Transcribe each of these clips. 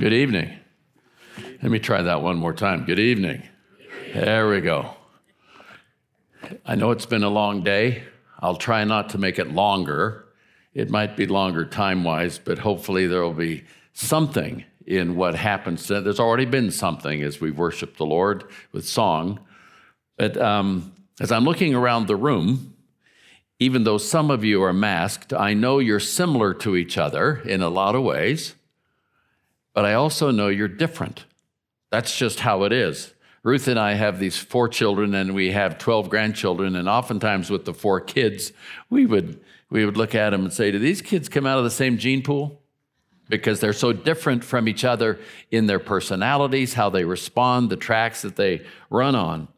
Good evening. Let me try that one more time. Good evening. There we go. I know it's been a long day. I'll try not to make it longer. It might be longer time wise, but hopefully there will be something in what happens. There's already been something as we worship the Lord with song. But um, as I'm looking around the room, even though some of you are masked, I know you're similar to each other in a lot of ways, but I also know you're different. That's just how it is. Ruth and I have these four children and we have 12 grandchildren, and oftentimes with the four kids, we would, we would look at them and say, Do these kids come out of the same gene pool? Because they're so different from each other in their personalities, how they respond, the tracks that they run on.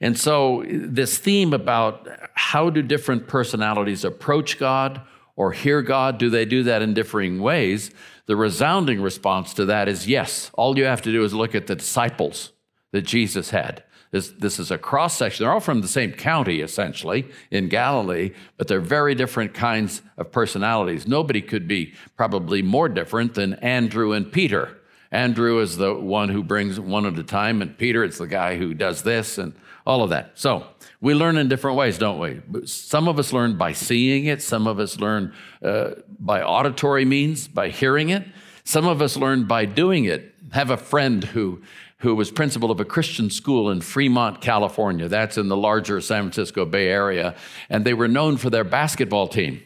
And so, this theme about how do different personalities approach God or hear God? Do they do that in differing ways? The resounding response to that is yes. All you have to do is look at the disciples that Jesus had. This, this is a cross section. They're all from the same county, essentially, in Galilee, but they're very different kinds of personalities. Nobody could be probably more different than Andrew and Peter. Andrew is the one who brings one at a time, and Peter is the guy who does this and all of that. So we learn in different ways, don't we? Some of us learn by seeing it, some of us learn uh, by auditory means, by hearing it, some of us learn by doing it. Have a friend who who was principal of a Christian school in Fremont, California. That's in the larger San Francisco Bay Area. And they were known for their basketball team.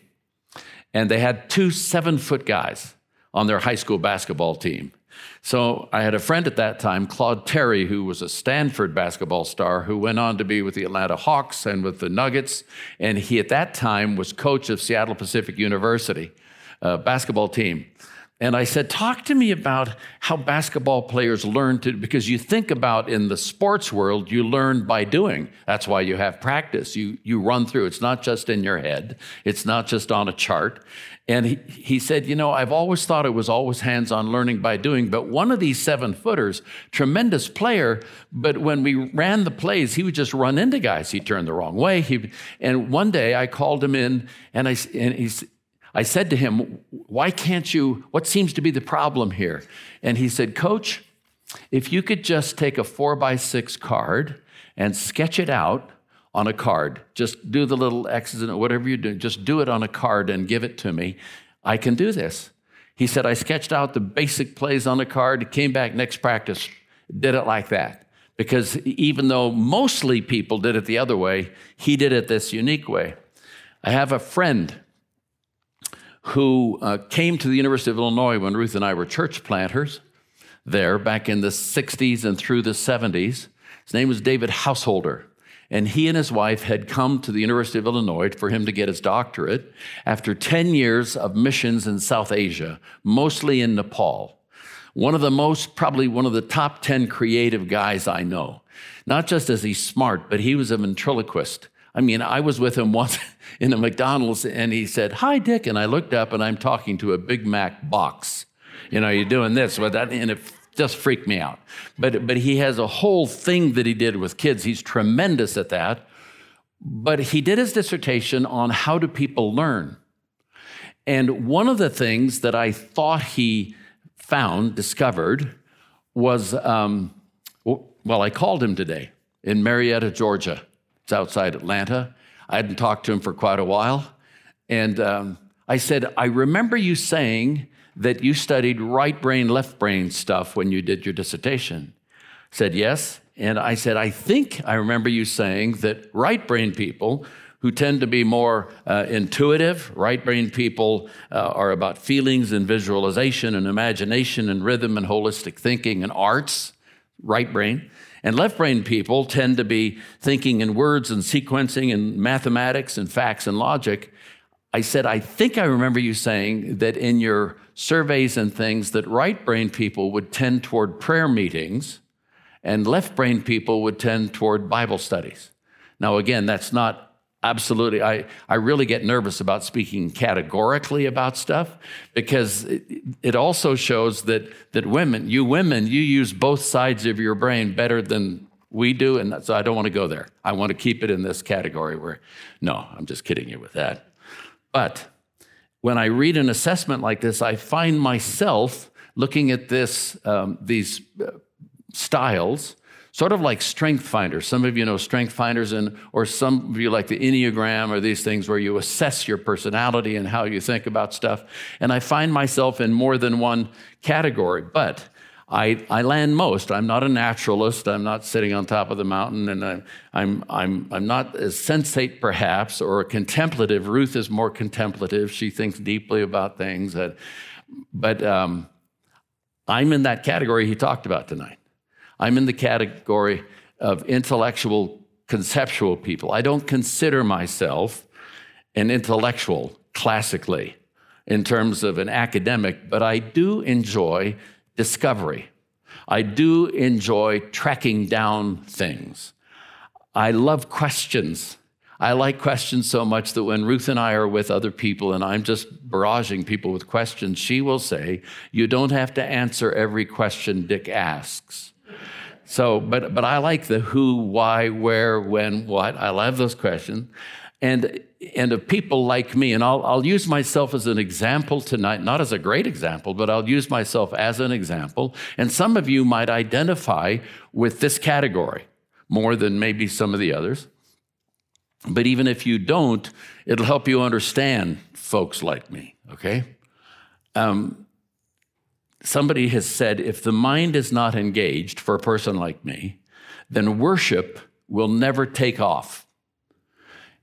And they had two seven foot guys on their high school basketball team. So I had a friend at that time, Claude Terry, who was a Stanford basketball star, who went on to be with the Atlanta Hawks and with the Nuggets. And he, at that time, was coach of Seattle Pacific University uh, basketball team. And I said, Talk to me about how basketball players learn to, because you think about in the sports world, you learn by doing. That's why you have practice. You, you run through. It's not just in your head, it's not just on a chart. And he, he said, You know, I've always thought it was always hands on learning by doing, but one of these seven footers, tremendous player, but when we ran the plays, he would just run into guys. He turned the wrong way. He, and one day I called him in and I, and he, I said to him, Why can't you? What seems to be the problem here? And he said, Coach, if you could just take a four by six card and sketch it out on a card. Just do the little X's and whatever you do, just do it on a card and give it to me. I can do this. He said, I sketched out the basic plays on a card, came back next practice, did it like that. Because even though mostly people did it the other way, he did it this unique way. I have a friend who uh, came to the University of Illinois when Ruth and I were church planters there back in the 60s and through the 70s. His name was David Householder and he and his wife had come to the University of Illinois for him to get his doctorate after 10 years of missions in South Asia, mostly in Nepal. One of the most, probably one of the top 10 creative guys I know. Not just as he's smart, but he was a ventriloquist. I mean, I was with him once in a McDonald's and he said, Hi, Dick. And I looked up and I'm talking to a Big Mac box. You know, you're doing this with that. And it just freaked me out. But, but he has a whole thing that he did with kids. He's tremendous at that. But he did his dissertation on how do people learn. And one of the things that I thought he found, discovered, was um, well, I called him today in Marietta, Georgia. It's outside Atlanta. I hadn't talked to him for quite a while. And um, I said, I remember you saying that you studied right brain, left brain stuff when you did your dissertation? Said, yes. And I said, I think I remember you saying that right brain people who tend to be more uh, intuitive, right brain people uh, are about feelings and visualization and imagination and rhythm and holistic thinking and arts, right brain. And left brain people tend to be thinking in words and sequencing and mathematics and facts and logic. I said, I think I remember you saying that in your surveys and things that right brain people would tend toward prayer meetings and left brain people would tend toward Bible studies. Now, again, that's not absolutely, I, I really get nervous about speaking categorically about stuff because it, it also shows that, that women, you women, you use both sides of your brain better than we do. And so I don't want to go there. I want to keep it in this category where, no, I'm just kidding you with that. But when I read an assessment like this, I find myself looking at this, um, these uh, styles, sort of like strength finders. Some of you know strength finders, and or some of you like the Enneagram or these things where you assess your personality and how you think about stuff. And I find myself in more than one category, but I, I land most. I'm not a naturalist. I'm not sitting on top of the mountain, and I'm, I'm, I'm, I'm not as sensate, perhaps, or a contemplative. Ruth is more contemplative. She thinks deeply about things. That, but um, I'm in that category he talked about tonight. I'm in the category of intellectual, conceptual people. I don't consider myself an intellectual classically in terms of an academic, but I do enjoy discovery. I do enjoy tracking down things. I love questions. I like questions so much that when Ruth and I are with other people and I'm just barraging people with questions, she will say, You don't have to answer every question Dick asks. So, but, but I like the who, why, where, when, what. I love those questions. And, and of people like me, and I'll, I'll use myself as an example tonight, not as a great example, but I'll use myself as an example. And some of you might identify with this category more than maybe some of the others. But even if you don't, it'll help you understand folks like me, okay? Um, somebody has said if the mind is not engaged for a person like me, then worship will never take off.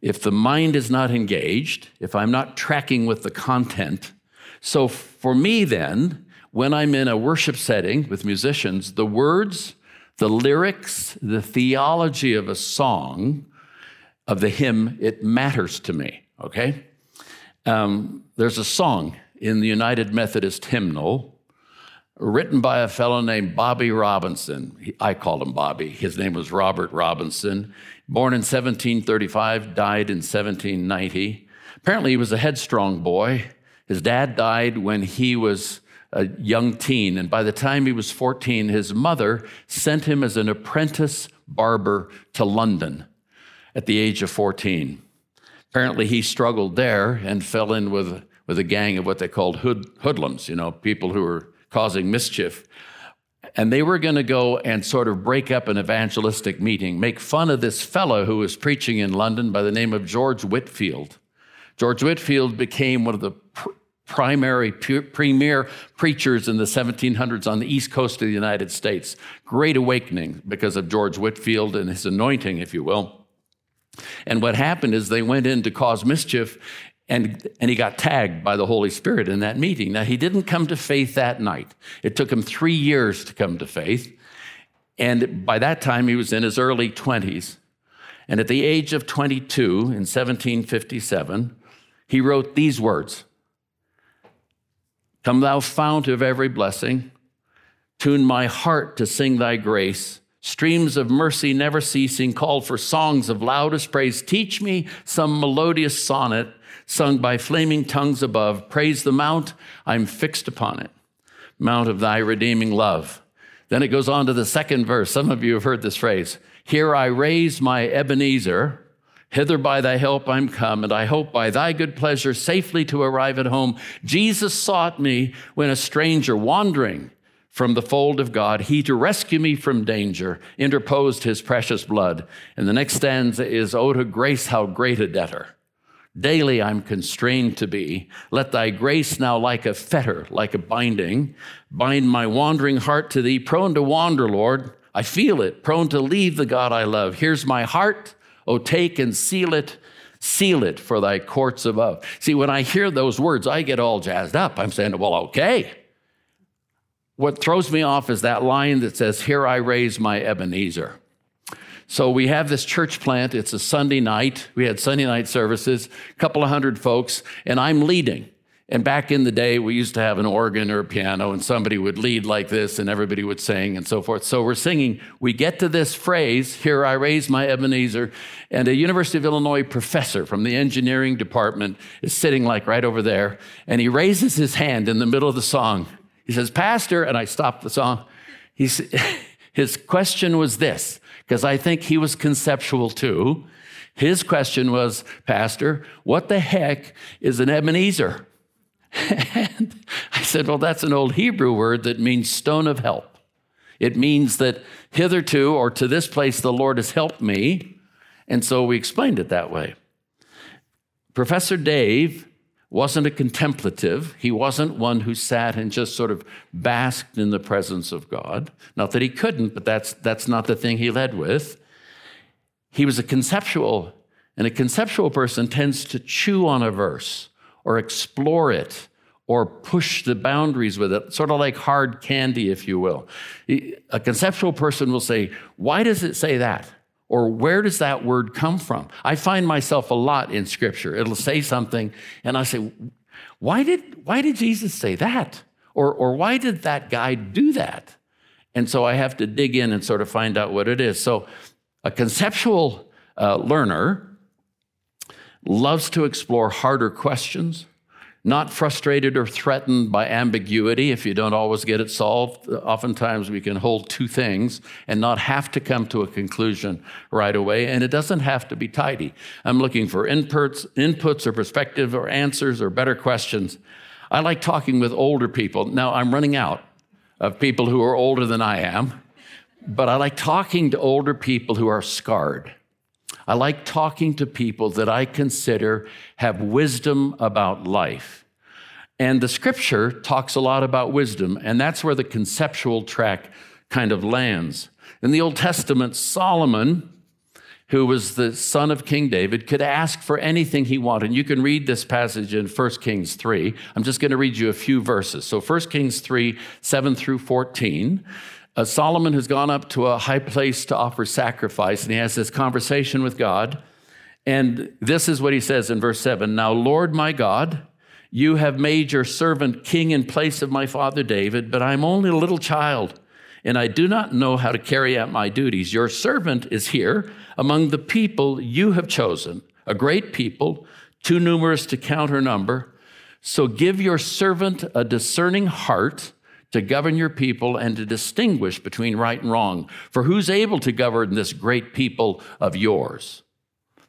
If the mind is not engaged, if I'm not tracking with the content, so for me, then, when I'm in a worship setting with musicians, the words, the lyrics, the theology of a song, of the hymn, it matters to me, okay? Um, there's a song in the United Methodist hymnal written by a fellow named Bobby Robinson. I called him Bobby. His name was Robert Robinson. Born in 1735, died in 1790. Apparently, he was a headstrong boy. His dad died when he was a young teen, and by the time he was 14, his mother sent him as an apprentice barber to London at the age of 14. Apparently, he struggled there and fell in with, with a gang of what they called hood, hoodlums, you know, people who were causing mischief. And they were going to go and sort of break up an evangelistic meeting, make fun of this fellow who was preaching in London by the name of George Whitefield. George Whitefield became one of the pr- primary, pu- premier preachers in the 1700s on the east coast of the United States. Great awakening because of George Whitefield and his anointing, if you will. And what happened is they went in to cause mischief, and, and he got tagged by the Holy Spirit in that meeting. Now, he didn't come to faith that night. It took him three years to come to faith. And by that time, he was in his early 20s. And at the age of 22, in 1757, he wrote these words Come, thou fount of every blessing, tune my heart to sing thy grace. Streams of mercy never ceasing, call for songs of loudest praise. Teach me some melodious sonnet sung by flaming tongues above. Praise the mount, I'm fixed upon it, mount of thy redeeming love. Then it goes on to the second verse. Some of you have heard this phrase Here I raise my Ebenezer. Hither by thy help I'm come, and I hope by thy good pleasure safely to arrive at home. Jesus sought me when a stranger wandering from the fold of God, he to rescue me from danger interposed his precious blood. And the next stanza is, Oh, to grace, how great a debtor Daily I'm constrained to be. Let thy grace now, like a fetter, like a binding, bind my wandering heart to thee, prone to wander, Lord. I feel it, prone to leave the God I love. Here's my heart. Oh, take and seal it, seal it for thy courts above. See, when I hear those words, I get all jazzed up. I'm saying, well, okay. What throws me off is that line that says, Here I raise my Ebenezer. So we have this church plant. It's a Sunday night. We had Sunday night services, a couple of hundred folks, and I'm leading. And back in the day, we used to have an organ or a piano, and somebody would lead like this, and everybody would sing and so forth. So we're singing. We get to this phrase, Here I raise my Ebenezer, and a University of Illinois professor from the engineering department is sitting like right over there, and he raises his hand in the middle of the song. He says, Pastor, and I stop the song. He's, his question was this because I think he was conceptual too. His question was, Pastor, what the heck is an Ebenezer? And I said, Well, that's an old Hebrew word that means stone of help. It means that hitherto or to this place the Lord has helped me. And so we explained it that way. Professor Dave wasn't a contemplative. He wasn't one who sat and just sort of basked in the presence of God. Not that he couldn't, but that's, that's not the thing he led with. He was a conceptual, and a conceptual person tends to chew on a verse or explore it or push the boundaries with it, sort of like hard candy, if you will. A conceptual person will say, Why does it say that? Or where does that word come from? I find myself a lot in scripture. It'll say something, and I say, why did, why did Jesus say that? Or, or why did that guy do that? And so I have to dig in and sort of find out what it is. So a conceptual uh, learner loves to explore harder questions not frustrated or threatened by ambiguity if you don't always get it solved. Oftentimes we can hold two things and not have to come to a conclusion right away, and it doesn't have to be tidy. I'm looking for inputs, inputs or perspective or answers or better questions. I like talking with older people. Now I'm running out of people who are older than I am, but I like talking to older people who are scarred. I like talking to people that I consider have wisdom about life. And the scripture talks a lot about wisdom, and that's where the conceptual track kind of lands. In the Old Testament, Solomon, who was the son of King David, could ask for anything he wanted. You can read this passage in 1 Kings 3. I'm just going to read you a few verses. So 1 Kings 3, 7 through 14. Uh, Solomon has gone up to a high place to offer sacrifice, and he has this conversation with God. And this is what he says in verse 7 Now, Lord my God, you have made your servant king in place of my father David, but I'm only a little child, and I do not know how to carry out my duties. Your servant is here among the people you have chosen, a great people, too numerous to count or number. So give your servant a discerning heart to govern your people and to distinguish between right and wrong. For who's able to govern this great people of yours?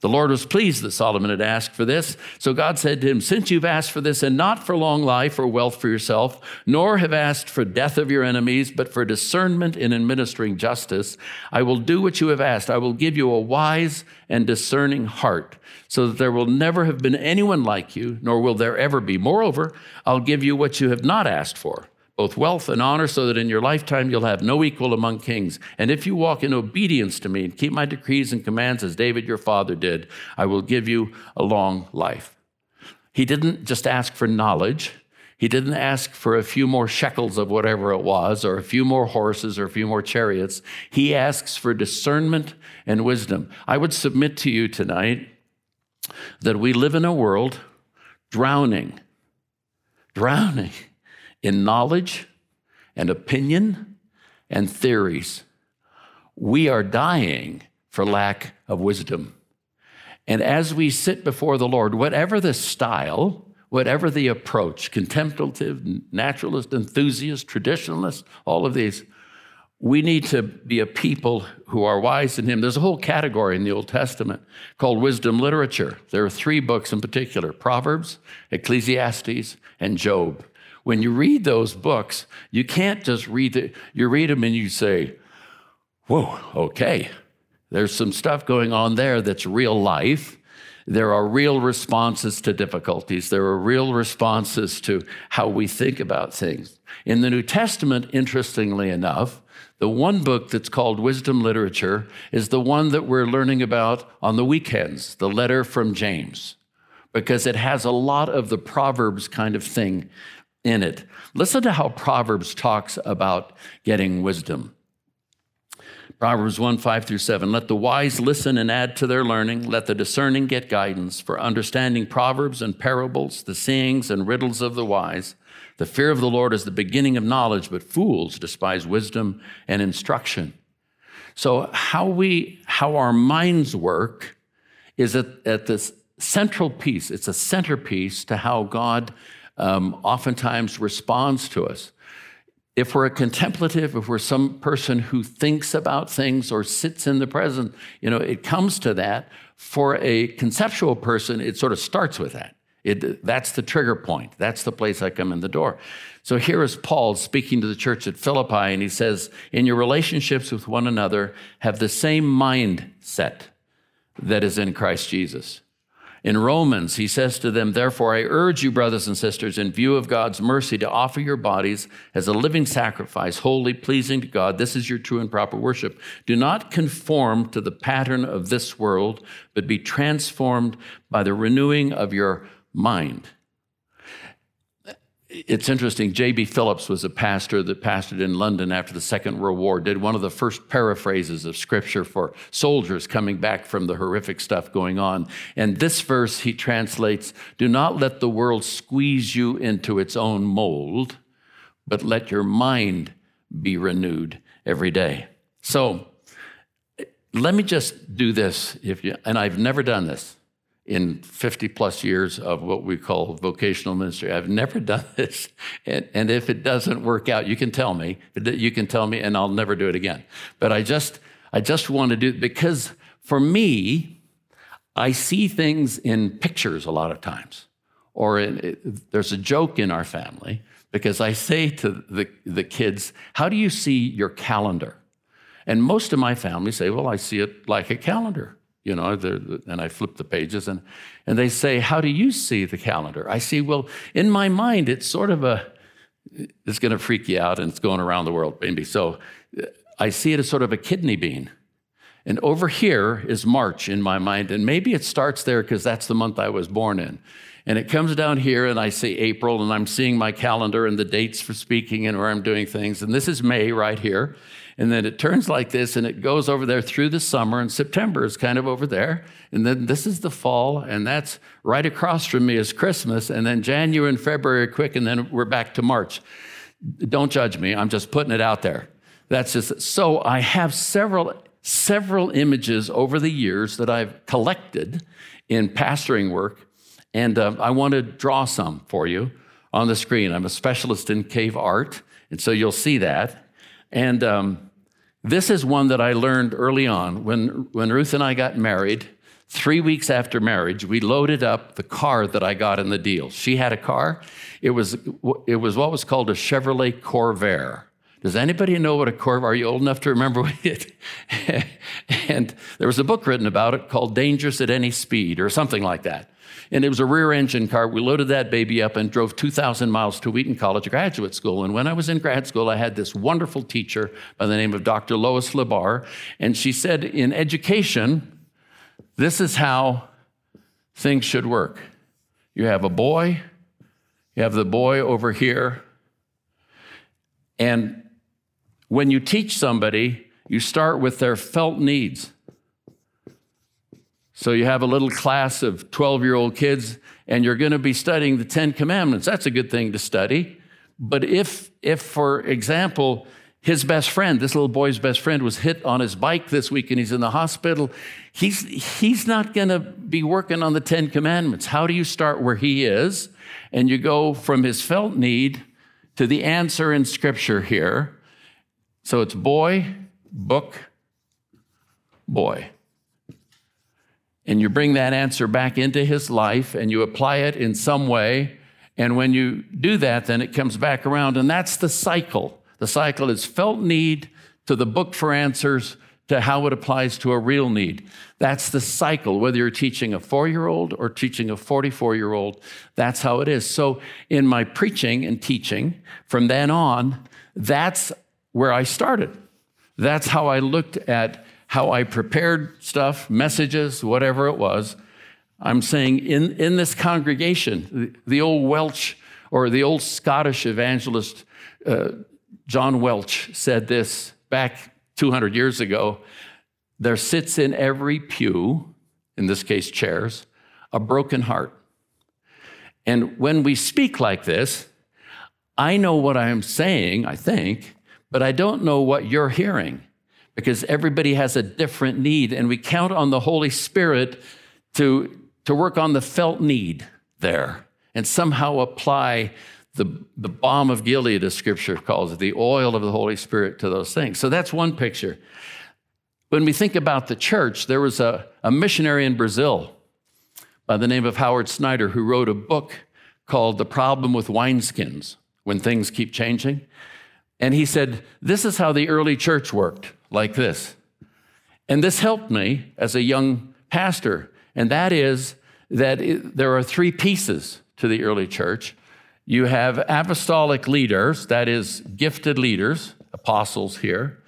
The Lord was pleased that Solomon had asked for this. So God said to him, Since you've asked for this, and not for long life or wealth for yourself, nor have asked for death of your enemies, but for discernment in administering justice, I will do what you have asked. I will give you a wise and discerning heart, so that there will never have been anyone like you, nor will there ever be. Moreover, I'll give you what you have not asked for both wealth and honor, so that in your lifetime you'll have no equal among kings. And if you walk in obedience to me and keep my decrees and commands as David your father did, I will give you a long life. He didn't just ask for knowledge. He didn't ask for a few more shekels of whatever it was, or a few more horses, or a few more chariots. He asks for discernment and wisdom. I would submit to you tonight that we live in a world drowning, drowning in knowledge and opinion and theories. We are dying for lack of wisdom. And as we sit before the Lord, whatever the style, whatever the approach, contemplative, naturalist, enthusiast, traditionalist, all of these, we need to be a people who are wise in Him. There's a whole category in the Old Testament called wisdom literature. There are three books in particular Proverbs, Ecclesiastes, and Job when you read those books, you can't just read it. You read them and you say, whoa, okay, there's some stuff going on there that's real life. There are real responses to difficulties. There are real responses to how we think about things. In the New Testament, interestingly enough, the one book that's called Wisdom Literature is the one that we're learning about on the weekends, the letter from James, because it has a lot of the Proverbs kind of thing in it. Listen to how Proverbs talks about getting wisdom. Proverbs 1 5 through 7. Let the wise listen and add to their learning. Let the discerning get guidance for understanding proverbs and parables, the sayings and riddles of the wise. The fear of the Lord is the beginning of knowledge, but fools despise wisdom and instruction. So, how we, how our minds work is at, at this central piece. It's a centerpiece to how God um, oftentimes responds to us. If we're a contemplative, if we're some person who thinks about things or sits in the present, you know, it comes to that. For a conceptual person, it sort of starts with that. It, that's the trigger point. That's the place I come in the door. So here is Paul speaking to the church at Philippi, and he says, In your relationships with one another, have the same mindset that is in Christ Jesus. In Romans, he says to them, Therefore, I urge you, brothers and sisters, in view of God's mercy, to offer your bodies as a living sacrifice, holy, pleasing to God. This is your true and proper worship. Do not conform to the pattern of this world, but be transformed by the renewing of your mind it's interesting. J.B. Phillips was a pastor that pastored in London after the Second World War, did one of the first paraphrases of scripture for soldiers coming back from the horrific stuff going on. And this verse he translates Do not let the world squeeze you into its own mold, but let your mind be renewed every day. So let me just do this, if you, and I've never done this in 50 plus years of what we call vocational ministry. I've never done this. And, and, if it doesn't work out, you can tell me. You can tell me, and I'll never do it again. But I just, I just want to do it because for me, I see things in pictures a lot of times. Or in, it, there's a joke in our family because I say to the, the kids, How do you see your calendar? And most of my family say, Well, I see it like a calendar you know, and I flip the pages and, and they say, How do you see the calendar? I see, well, in my mind, it's sort of a, it's going to freak you out and it's going around the world, maybe. So uh, I see it as sort of a kidney bean. And over here is March in my mind. And maybe it starts there because that's the month I was born in. And it comes down here, and I see April, and I'm seeing my calendar and the dates for speaking and where I'm doing things. And this is May right here. And then it turns like this and it goes over there through the summer, and September is kind of over there. And then this is the fall, and that's right across from me is Christmas. And then January and February are quick, and then we're back to March. Don't judge me, I'm just putting it out there. That's just so I have several several images over the years that I've collected in pastoring work, and uh, I want to draw some for you on the screen. I'm a specialist in cave art, and so you'll see that. And um, this is one that I learned early on. When, when Ruth and I got married, three weeks after marriage, we loaded up the car that I got in the deal. She had a car. It was, it was what was called a Chevrolet Corvair. Does anybody know what a Corvair? Are you old enough to remember it? and there was a book written about it called Dangerous at Any Speed or something like that and it was a rear engine car. We loaded that baby up and drove 2,000 miles to Wheaton College graduate school. And when I was in grad school, I had this wonderful teacher by the name of Dr. Lois LeBar. And she said, in education, this is how things should work. You have a boy, you have the boy over here. And when you teach somebody, you start with their felt needs. So you have a little class of 12 year old kids, and you're going to be studying the Ten Commandments. That's a good thing to study. But if, if for example, his best friend, this little boy's best friend, was hit on his bike this week and he's in the hospital, he's, he's not going to be working on the Ten Commandments. How do you start where he is? And you go from his felt need to the answer in Scripture here. So it's boy, book, boy and you bring that answer back into his life and you apply it in some way. And when you do that, then it comes back around. And that's the cycle. The cycle is felt need to the book for answers to how it applies to a real need. That's the cycle, whether you're teaching a four year old or teaching a 44 year old. That's how it is. So, in my preaching and teaching, from then on, that's where I started. That's how I looked at how I prepared stuff, messages, whatever it was. I'm saying in, in this congregation, the, the old Welsh or the old Scottish evangelist uh, John Welch said this back 200 years ago there sits in every pew, in this case chairs, a broken heart. And when we speak like this, I know what I'm saying, I think, but I don't know what you're hearing because everybody has a different need. And we count on the Holy Spirit to, to work on the felt need there and somehow apply the, the balm of Gilead, as scripture calls it, the oil of the Holy Spirit to those things. So that's one picture. When we think about the church, there was a, a missionary in Brazil by the name of Howard Snyder who wrote a book called The Problem with Wineskins When Things Keep Changing. And he said, This is how the early church worked, like this. And this helped me as a young pastor. And that is that it, there are three pieces to the early church. You have apostolic leaders, that is, gifted leaders, apostles here.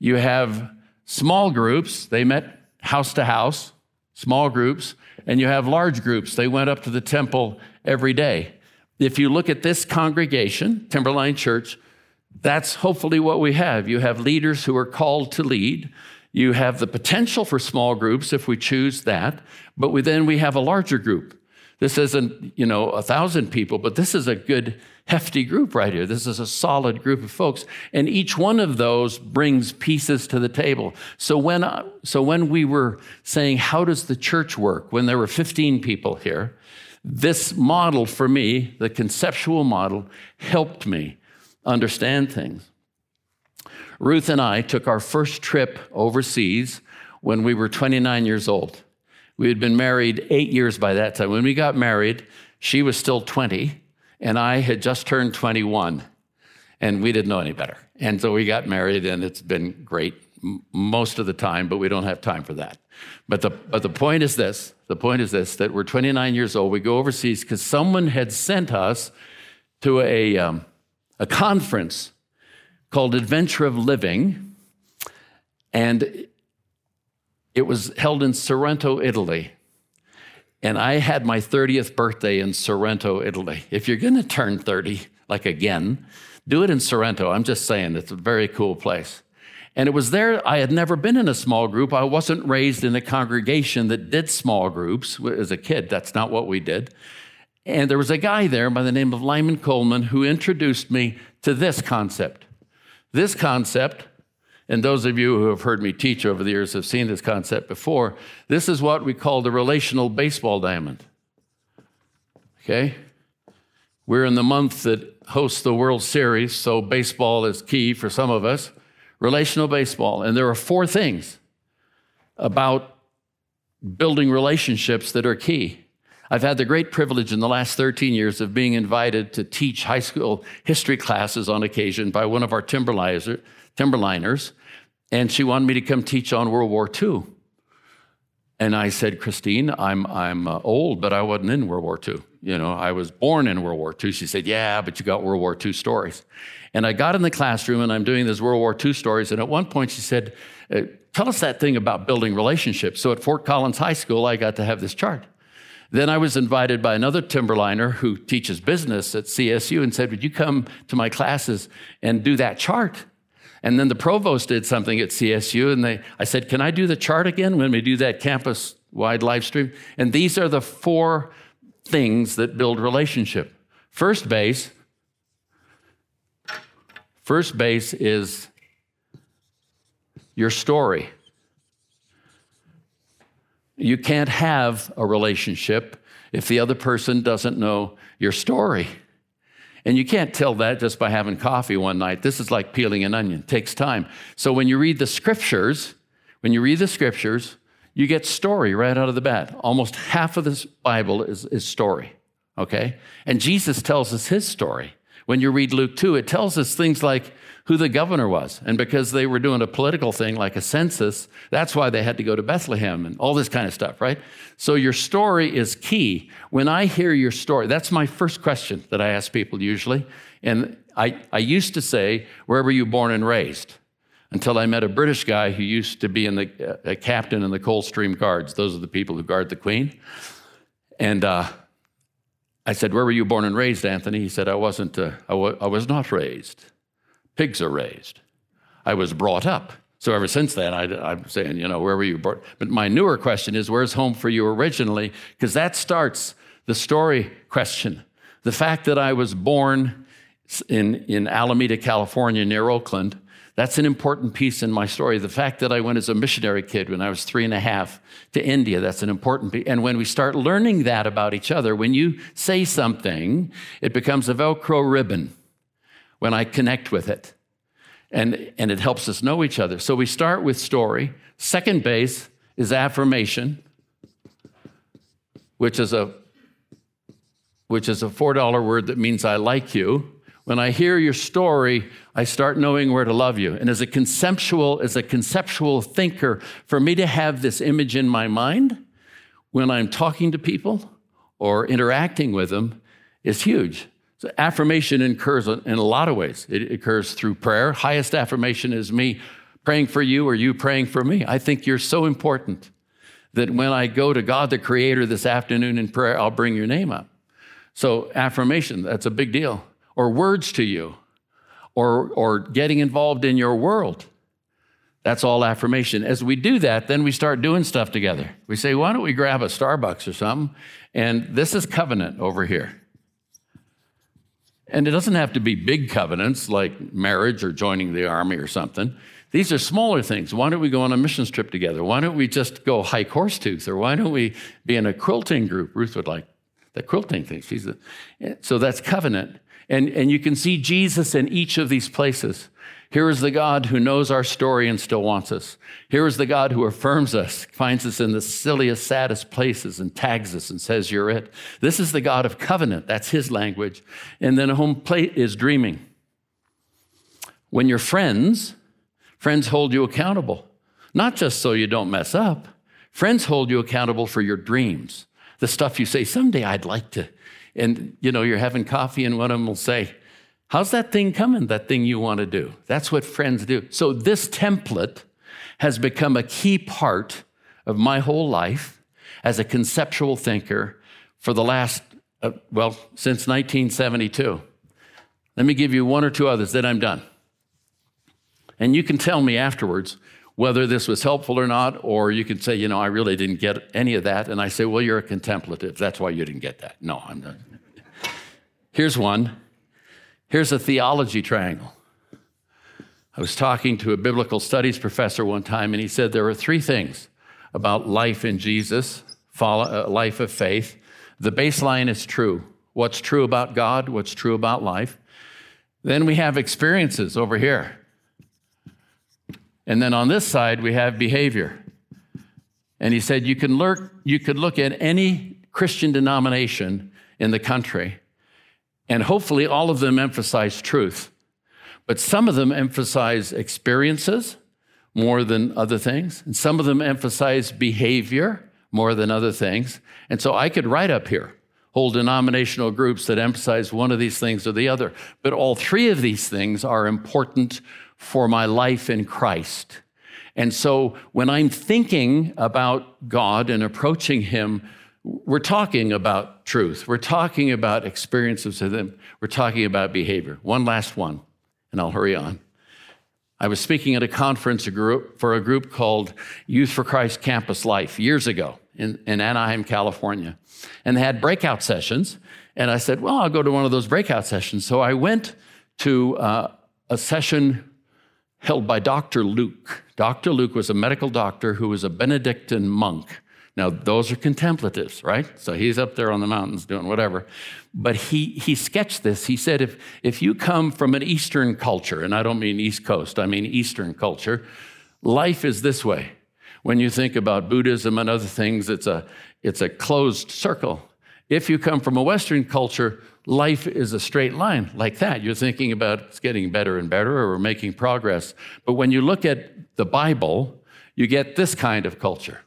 You have small groups, they met house to house, small groups, and you have large groups. They went up to the temple every day. If you look at this congregation, Timberline Church, that's hopefully what we have. You have leaders who are called to lead. You have the potential for small groups if we choose that, but we, then we have a larger group. This isn't, you know, a thousand people, but this is a good, hefty group right here. This is a solid group of folks. And each one of those brings pieces to the table. So when, uh, so when we were saying, how does the church work? When there were 15 people here, this model for me, the conceptual model, helped me understand things. Ruth and I took our first trip overseas when we were 29 years old. We had been married eight years by that time. When we got married, she was still 20, and I had just turned 21, and we didn't know any better. And so we got married, and it's been great most of the time, but we don't have time for that. But the, but the point is this the point is this that we're 29 years old. We go overseas because someone had sent us to a, um, a conference called Adventure of Living, and it was held in Sorrento, Italy. And I had my 30th birthday in Sorrento, Italy. If you're going to turn 30, like again, do it in Sorrento. I'm just saying, it's a very cool place. And it was there, I had never been in a small group. I wasn't raised in a congregation that did small groups as a kid. That's not what we did. And there was a guy there by the name of Lyman Coleman who introduced me to this concept this concept, and those of you who have heard me teach over the years have seen this concept before, this is what we call the relational baseball diamond. Okay? We're in the month that hosts the World Series, so baseball is key for some of us. Relational baseball. And there are four things about building relationships that are key. I've had the great privilege in the last 13 years of being invited to teach high school history classes on occasion by one of our timberliners, and she wanted me to come teach on World War II. And I said, Christine, I'm, I'm uh, old, but I wasn't in World War II. You know, I was born in World War II. She said, Yeah, but you got World War II stories. And I got in the classroom and I'm doing these World War II stories. And at one point she said, uh, Tell us that thing about building relationships. So at Fort Collins High School, I got to have this chart. Then I was invited by another timberliner who teaches business at CSU and said, Would you come to my classes and do that chart? And then the provost did something at CSU, and they, I said, Can I do the chart again when we do that campus wide live stream? And these are the four things that build relationship. First base, first base is your story. You can't have a relationship if the other person doesn't know your story. And you can't tell that just by having coffee one night. This is like peeling an onion, it takes time. So when you read the scriptures, when you read the scriptures, you get story right out of the bat. Almost half of this Bible is, is story, okay? And Jesus tells us his story. When you read Luke 2, it tells us things like who the governor was. And because they were doing a political thing like a census, that's why they had to go to Bethlehem and all this kind of stuff, right? So your story is key. When I hear your story, that's my first question that I ask people usually. And I, I used to say, where were you born and raised? Until I met a British guy who used to be in the, a captain in the Coldstream Guards. Those are the people who guard the Queen. And uh, I said, Where were you born and raised, Anthony? He said, I wasn't, uh, I, w- I was not raised pigs are raised. I was brought up. So ever since then, I, am saying, you know, where were you born? But my newer question is, where's home for you originally? Because that starts the story question. The fact that I was born in, in Alameda, California, near Oakland, that's an important piece in my story. The fact that I went as a missionary kid when I was three and a half to India, that's an important piece. And when we start learning that about each other, when you say something, it becomes a Velcro ribbon when I connect with it. And, and it helps us know each other. So we start with story. Second base is affirmation. which is a which is a $4 word that means I like you. When I hear your story, I start knowing where to love you. And as a conceptual, as a conceptual thinker, for me to have this image in my mind when I'm talking to people or interacting with them is huge. So affirmation occurs in a lot of ways. It occurs through prayer. Highest affirmation is me praying for you or you praying for me. I think you're so important that when I go to God the Creator this afternoon in prayer, I'll bring your name up. So, affirmation, that's a big deal. Or words to you, or, or getting involved in your world. That's all affirmation. As we do that, then we start doing stuff together. We say, why don't we grab a Starbucks or something? And this is covenant over here. And it doesn't have to be big covenants like marriage or joining the army or something. These are smaller things. Why don't we go on a missions trip together? Why don't we just go hike Horsetooth? Or why don't we be in a quilting group? Ruth would like the quilting thing. She's a, so that's covenant. And, and you can see Jesus in each of these places. Here is the God who knows our story and still wants us. Here is the God who affirms us, finds us in the silliest, saddest places and tags us and says, You're it. This is the God of covenant. That's his language. And then a home plate is dreaming. When you're friends, friends hold you accountable, not just so you don't mess up. Friends hold you accountable for your dreams the stuff you say, someday I'd like to. And, you know, you're having coffee and one of them will say, How's that thing coming, that thing you want to do? That's what friends do. So this template has become a key part of my whole life as a conceptual thinker for the last, uh, well, since 1972. Let me give you one or two others, then I'm done. And you can tell me afterwards whether this was helpful or not, or you can say, you know, I really didn't get any of that. And I say, well, you're a contemplative. That's why you didn't get that. No, I'm not. Here's one. Here's a theology triangle. I was talking to a biblical studies professor one time, and he said there are three things about life in Jesus, uh, life of faith. The baseline is true. What's true about God, what's true about life. Then we have experiences over here. And then on this side, we have behavior. And he said, you can look, you could look at any Christian denomination in the country, and hopefully all of them emphasize truth. But some of them emphasize experiences more than other things, and some of them emphasize behavior more than other things. And so I could write up here whole denominational groups that emphasize one of these things or the other. But all three of these things are important for my life in Christ. And so when I'm thinking about God and approaching Him, we're talking about truth. We're talking about experiences of them. We're talking about behavior. One last one, and I'll hurry on. I was speaking at a conference for a group called Youth for Christ Campus Life years ago in, in Anaheim, California. And they had breakout sessions. And I said, Well, I'll go to one of those breakout sessions. So I went to uh, a session held by Dr. Luke. Dr. Luke was a medical doctor who was a Benedictine monk. Now, those are contemplatives, right? So he's up there on the mountains doing whatever. But he, he sketched this. He said, if, if you come from an Eastern culture, and I don't mean East Coast, I mean Eastern culture, life is this way. When you think about Buddhism and other things, it's a, it's a closed circle. If you come from a Western culture, life is a straight line like that. You're thinking about it's getting better and better or making progress. But when you look at the Bible, you get this kind of culture.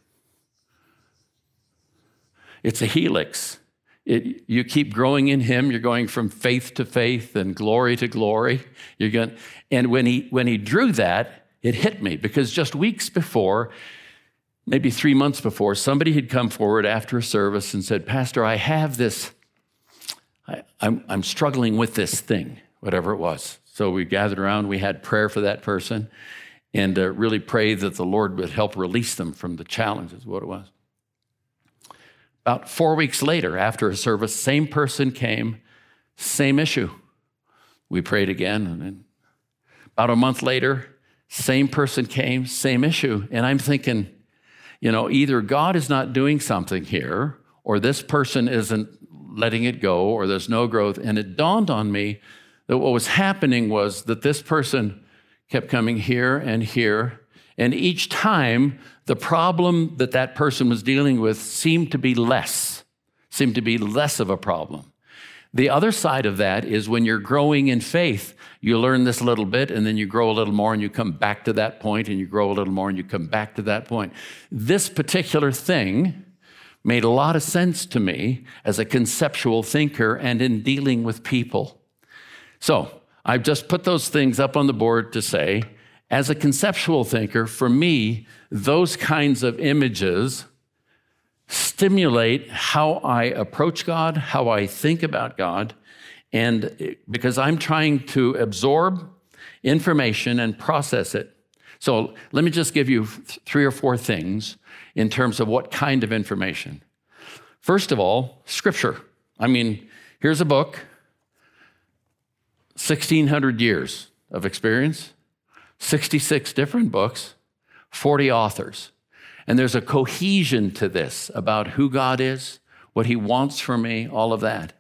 It's a helix. It, you keep growing in him. You're going from faith to faith and glory to glory. You're going, and when he when he drew that, it hit me because just weeks before, maybe three months before, somebody had come forward after a service and said, "Pastor, I have this I, I'm, I'm struggling with this thing, whatever it was. So we gathered around, we had prayer for that person, and uh, really prayed that the Lord would help release them from the challenges, what it was. About four weeks later, after a service, same person came, same issue. We prayed again, and then about a month later, same person came, same issue. And I'm thinking, you know, either God is not doing something here, or this person isn't letting it go or there's no growth. And it dawned on me that what was happening was that this person kept coming here and here. And each time, the problem that that person was dealing with seemed to be less. seem to be less of a problem. The other side of that is when you're growing in faith, you learn this little bit and then you grow a little more and you come back to that point and you grow a little more and you come back to that point. This particular thing made a lot of sense to me as a conceptual thinker and in dealing with people. So I've just put those things up on the board to say, as a conceptual thinker, for me, those kinds of images stimulate how I approach God, how I think about God, and because I'm trying to absorb information and process it. So let me just give you three or four things in terms of what kind of information. First of all, scripture. I mean, here's a book, 1,600 years of experience, 66 different books, 40 authors. And there's a cohesion to this about who God is, what He wants from me, all of that.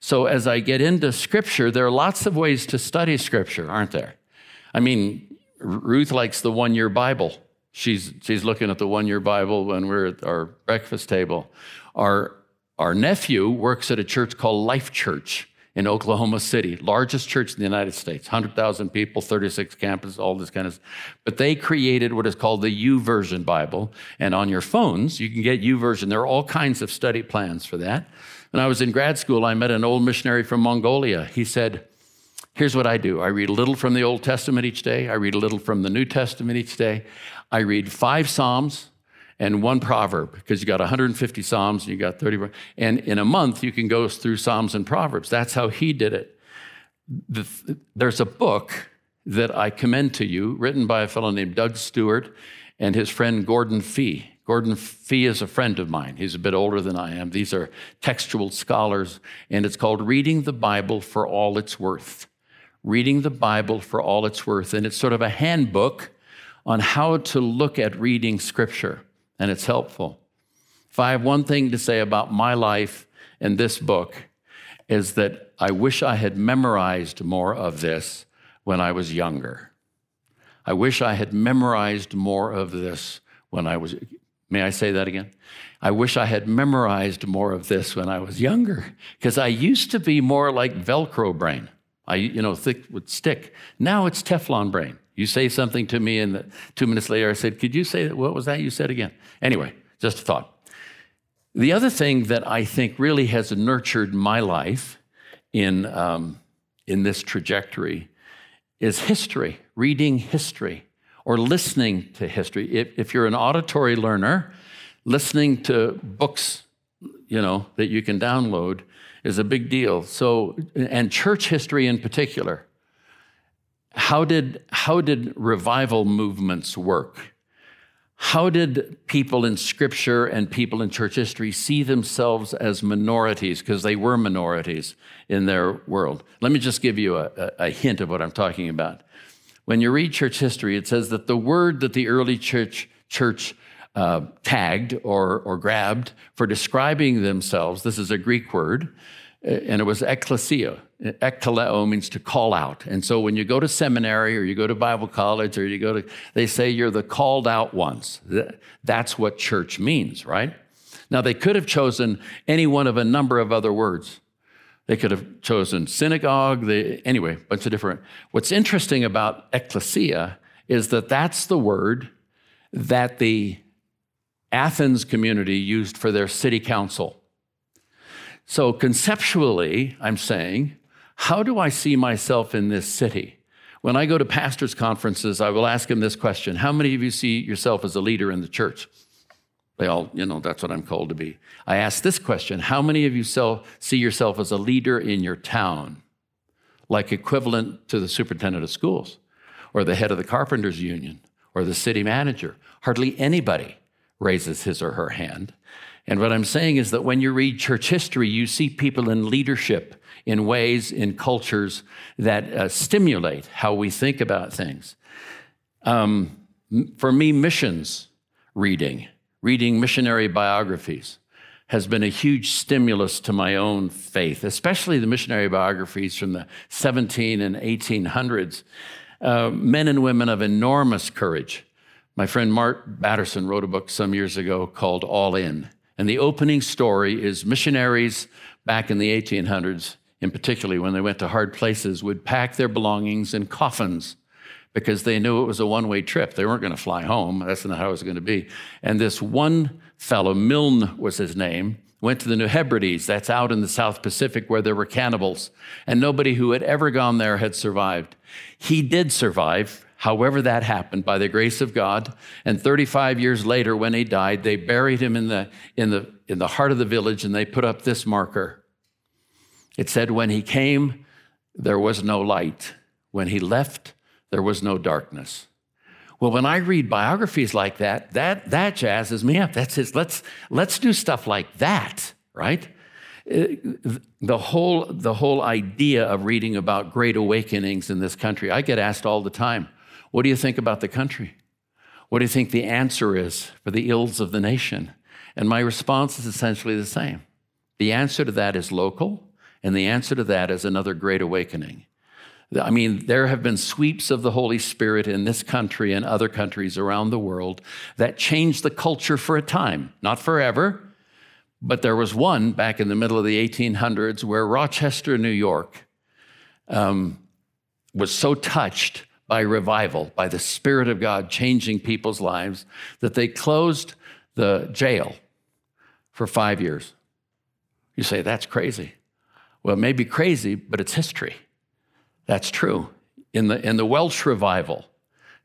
So as I get into Scripture, there are lots of ways to study Scripture, aren't there? I mean, Ruth likes the one year Bible. She's, she's looking at the one year Bible when we're at our breakfast table. Our, our nephew works at a church called Life Church in Oklahoma City, largest church in the United States, 100,000 people, 36 campuses, all this kind of stuff. But they created what is called the YouVersion Bible. And on your phones, you can get YouVersion. There are all kinds of study plans for that. When I was in grad school, I met an old missionary from Mongolia. He said, Here's what I do I read a little from the Old Testament each day, I read a little from the New Testament each day. I read five Psalms, and one proverb because you got 150 Psalms and you got 30. And in a month, you can go through Psalms and Proverbs. That's how he did it. The, there's a book that I commend to you, written by a fellow named Doug Stuart and his friend Gordon Fee. Gordon Fee is a friend of mine. He's a bit older than I am. These are textual scholars, and it's called Reading the Bible for All It's Worth. Reading the Bible for All It's Worth. And it's sort of a handbook on how to look at reading Scripture and it's helpful. If I have one thing to say about my life and this book, is that I wish I had memorized more of this when I was younger. I wish I had memorized more of this when I was, may I say that again? I wish I had memorized more of this when I was younger, because I used to be more like Velcro brain. I, you know, thick would stick. Now it's Teflon brain. You say something to me, and two minutes later I said, Could you say that? What was that you said again? Anyway, just a thought. The other thing that I think really has nurtured my life in, um, in this trajectory is history, reading history or listening to history. If, if you're an auditory learner, listening to books, you know, that you can download is a big deal. So, and church history in particular. How did, how did revival movements work? How did people in scripture and people in church history see themselves as minorities? Because they were minorities in their world. Let me just give you a, a, hint of what I'm talking about. When you read church history, it says that the word that the early church, church uh, tagged or, or grabbed for describing themselves, this is a Greek word, and it was ecclesia. Ekkaleo means to call out. And so when you go to seminary or you go to Bible college or you go to, they say you're the called out ones. That's what church means, right? Now, they could have chosen any one of a number of other words. They could have chosen synagogue, they, anyway, bunch of different. What's interesting about ecclesia is that that's the word that the Athens community used for their city council. So, conceptually, I'm saying, how do I see myself in this city? When I go to pastors' conferences, I will ask them this question How many of you see yourself as a leader in the church? They all, you know, that's what I'm called to be. I ask this question How many of you see yourself as a leader in your town, like equivalent to the superintendent of schools, or the head of the carpenters union, or the city manager? Hardly anybody raises his or her hand. And what I'm saying is that when you read church history, you see people in leadership in ways, in cultures that uh, stimulate how we think about things. Um, for me, missions reading, reading missionary biographies, has been a huge stimulus to my own faith, especially the missionary biographies from the 17 and 1800s. Uh, men and women of enormous courage. My friend Mark Batterson wrote a book some years ago called All In And the opening story is missionaries back in the 1800s, in particularly when they went to hard places, would pack their belongings in coffins because they knew it was a one way trip. They weren't going to fly home. That's not how it was going to be. And this one fellow, Milne was his name, went to the New Hebrides. That's out in the South Pacific where there were cannibals. And nobody who had ever gone there had survived. He did survive. However, that happened by the grace of God. And 35 years later, when he died, they buried him in the, in the, in the heart of the village and they put up this marker. It said, When he came, there was no light. When he left, there was no darkness. Well, when I read biographies like that, that, that jazzes me up. That says, let's, let's do stuff like that, right? Uh, the whole, the whole idea of reading about great awakenings in this country, I get asked all the time, what do you think about the country? What do you think the answer is for the ills of the nation? And my response is essentially the same. The answer to that is local, and the answer to that is another great awakening. I mean, there have been sweeps of the Holy Spirit in this country and other countries around the world that changed the culture for a time, not forever, but there was one back in the middle of the 1800s where Rochester, New York, um, was so touched by revival, by the Spirit of God changing people's lives, that they closed the jail for five years. You say, that's crazy. Well, it may be crazy, but it's history. That's true. In the, in the Welsh revival,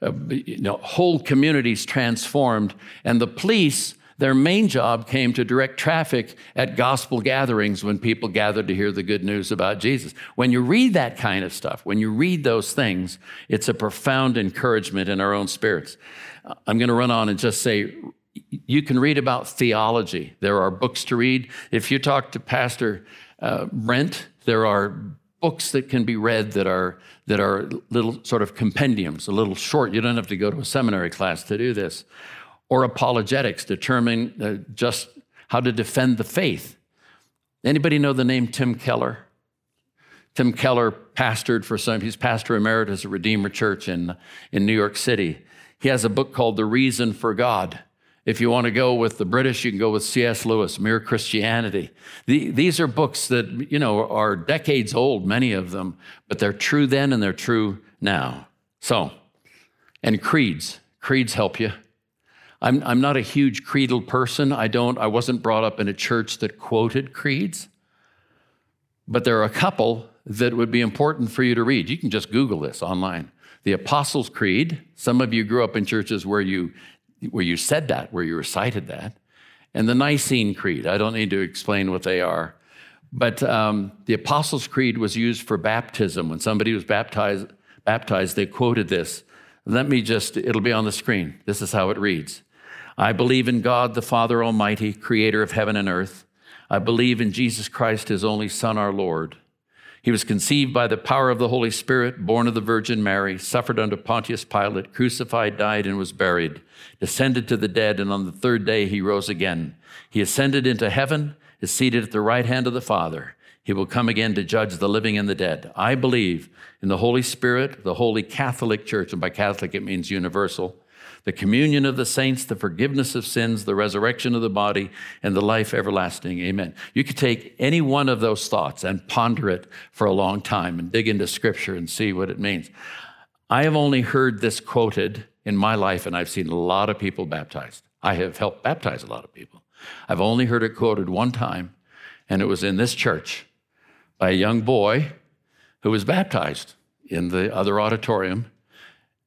uh, you know, whole communities transformed, and the police, their main job came to direct traffic at gospel gatherings when people gathered to hear the good news about Jesus. When you read that kind of stuff, when you read those things, it's a profound encouragement in our own spirits. I'm going to run on and just say, you can read about theology. There are books to read. If you talk to Pastor uh, Brent, there are books that can be read that are that are little sort of compendiums, a little short. You don't have to go to a seminary class to do this. Or apologetics, determining uh, just how to defend the faith. Anybody know the name Tim Keller? Tim Keller pastored for some, he's pastor emeritus at Redeemer Church in, in New York City. He has a book called The Reason for God. If you want to go with the British, you can go with C.S. Lewis, Mere Christianity. The, these are books that, you know, are decades old, many of them, but they're true then and they're true now. So, and creeds. Creeds help you. I'm, I'm not a huge creedal person. I don't, I wasn't brought up in a church that quoted creeds, but there are a couple that would be important for you to read. You can just Google this online. The Apostles' Creed. Some of you grew up in churches where you where you said that, where you recited that, and the Nicene Creed. I don't need to explain what they are. But um, the Apostles' Creed was used for baptism. When somebody was baptized, baptized, they quoted this. Let me just, it'll be on the screen. This is how it reads I believe in God, the Father Almighty, creator of heaven and earth. I believe in Jesus Christ, his only Son, our Lord. He was conceived by the power of the Holy Spirit, born of the Virgin Mary, suffered under Pontius Pilate, crucified, died, and was buried, descended to the dead, and on the third day he rose again. He ascended into heaven, is seated at the right hand of the Father. He will come again to judge the living and the dead. I believe in the Holy Spirit, the Holy Catholic Church, and by Catholic it means universal the communion of the saints, the forgiveness of sins, the resurrection of the body, and the life everlasting. Amen. You could take any one of those thoughts and ponder it for a long time and dig into scripture and see what it means. I have only heard this quoted in my life, and I've seen a lot of people baptized. I have helped baptize a lot of people. I've only heard it quoted one time, and it was in this church by a young boy who was baptized in the other auditorium.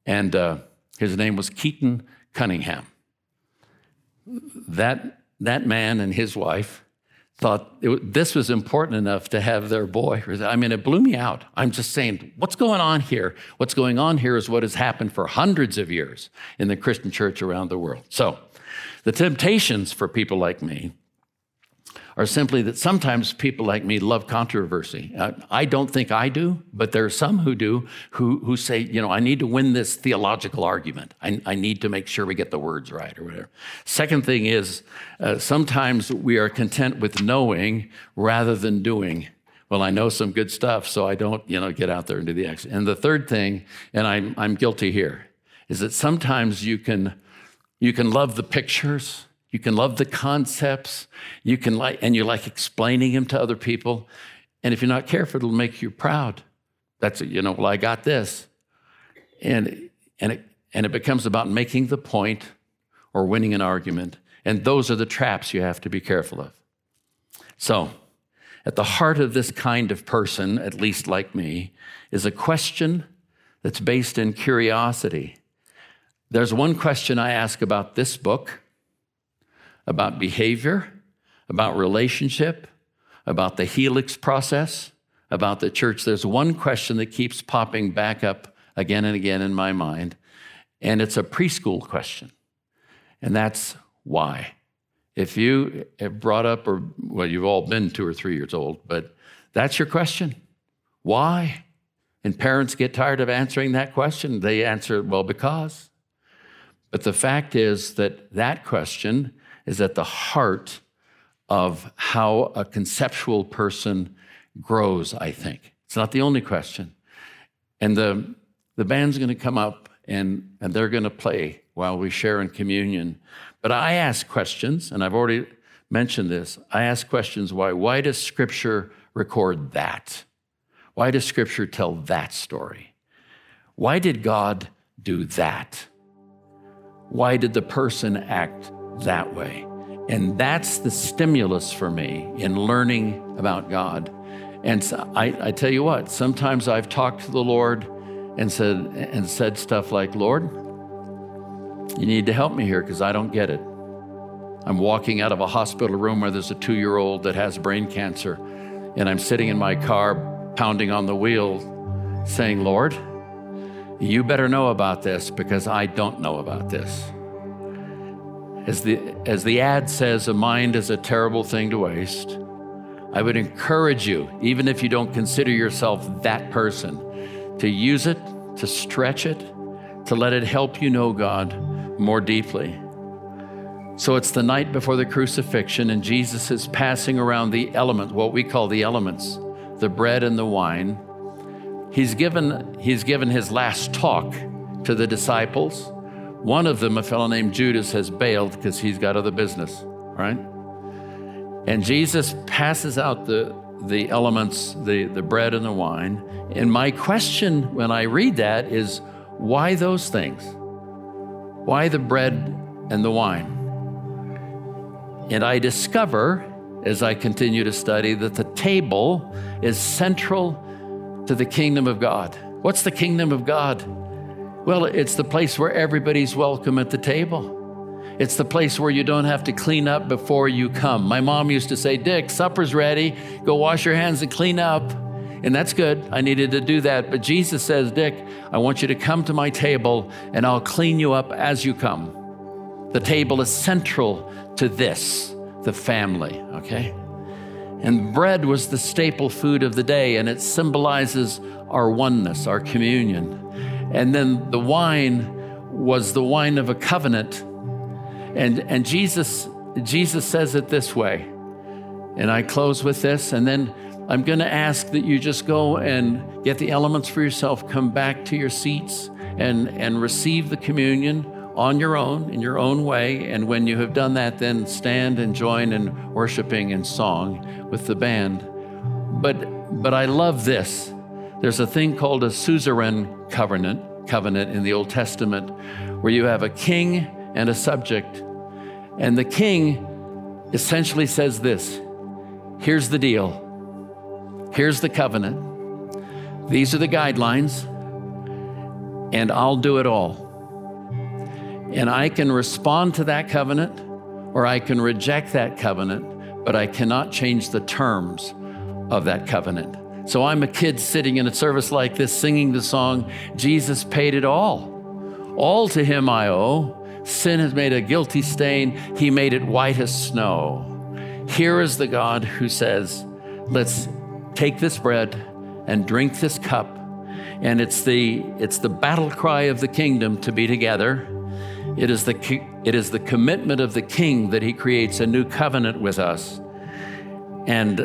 And uh, his name was Keaton Cunningham. That, that man and his wife thought it, this was important enough to have their boy. I mean, it blew me out. I'm just saying, what's going on here? What's going on here is what has happened for hundreds of years in the Christian church around the world. So, the temptations for people like me are simply that sometimes people like me love controversy. Uh, I don't think I do, but there are some who do who, who say, you know, I need to win this theological argument. I, I need to make sure we get the words right or whatever. Second thing is, uh, sometimes we are content with knowing rather than doing. Well, I know some good stuff, so I don't, you know, get out there and do the action. And the third thing, and I'm, I'm guilty here, is that sometimes you can, you can love the pictures You can love the concepts. You can like, and you like explaining them to other people. And if you're not careful, it'll make you proud. That's you know, well, I got this. And, and, it, and it becomes about making the point or winning an argument. And those are the traps you have to be careful of. So, at the heart of this kind of person, at least like me, is a question that's based in curiosity. There's one question I ask about this book, about behavior, about relationship, about the helix process, about the church. There's one question that keeps popping back up again and again in my mind, and it's a preschool question. And that's why. If you have brought up, or well, you've all been two or three years old, but that's your question. Why? And parents get tired of answering that question. They answer, well, because. But the fact is that that question is at the heart of how a conceptual person grows, I think. It's not the only question. And the, the band's going to come up and, and they're going to play while we share in communion. But I ask questions, and I've already mentioned this. I ask questions why? Why does Scripture record that? Why does Scripture tell that story? Why did God do that? Why did the person act that way? And that's the stimulus for me in learning about God. And so I, I tell you what, sometimes I've talked to the Lord and said, and said stuff like, Lord, you need to help me here because I don't get it. I'm walking out of a hospital room where there's a two year old that has brain cancer, and I'm sitting in my car pounding on the wheel saying, Lord, you better know about this because I don't know about this. As the, as the ad says, a mind is a terrible thing to waste. I would encourage you, even if you don't consider yourself that person, to use it, to stretch it, to let it help you know God more deeply. So it's the night before the crucifixion, and Jesus is passing around the element, what we call the elements, the bread and the wine. He's given, he's given his last talk to the disciples. One of them, a fellow named Judas, has bailed because he's got other business, right? And Jesus passes out the, the elements, the, the bread and the wine. And my question when I read that is why those things? Why the bread and the wine? And I discover as I continue to study that the table is central to the kingdom of God. What's the kingdom of God? Well, it's the place where everybody's welcome at the table. It's the place where you don't have to clean up before you come. My mom used to say, Dick, supper's ready. Go wash your hands and clean up. And that's good. I needed to do that. But Jesus says, Dick, I want you to come to my table and I'll clean you up as you come. The table is central to this, the family, okay? And bread was the staple food of the day, and it symbolizes our oneness, our communion. And then the wine was the wine of a covenant and, and Jesus, Jesus says it this way. And I close with this, and then I'm going to ask that you just go and get the elements for yourself, come back to your seats, and, and receive the communion on your own, in your own way. And when you have done that, then stand and join in worshiping and song with the band. But, but I love this. There's a thing called a suzerain covenant, covenant in the Old Testament, where you have a king and a subject. And the king essentially says this here's the deal, here's the covenant, these are the guidelines, and I'll do it all. And I can respond to that covenant or I can reject that covenant, but I cannot change the terms of that covenant. So I'm a kid sitting in a service like this singing the song, Jesus paid it all. All to him I owe. Sin has made a guilty stain, he made it white as snow. Here is the God who says, Let's take this bread and drink this cup. And it's the, it's the battle cry of the kingdom to be together. It is, the, it is the commitment of the king that he creates a new covenant with us. And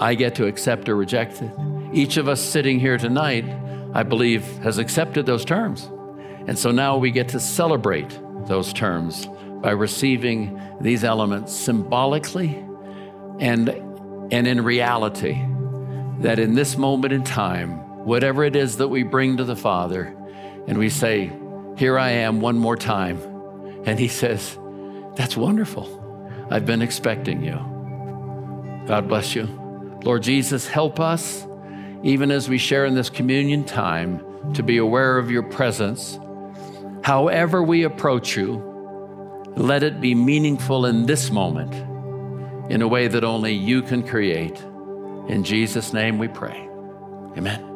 I get to accept or reject it. Each of us sitting here tonight, I believe, has accepted those terms. And so now we get to celebrate those terms by receiving these elements symbolically and, and in reality. That in this moment in time, whatever it is that we bring to the Father, and we say, Here I am one more time. And He says, That's wonderful. I've been expecting you. God bless you. Lord Jesus, help us, even as we share in this communion time, to be aware of your presence. However, we approach you, let it be meaningful in this moment in a way that only you can create. In Jesus' name we pray. Amen.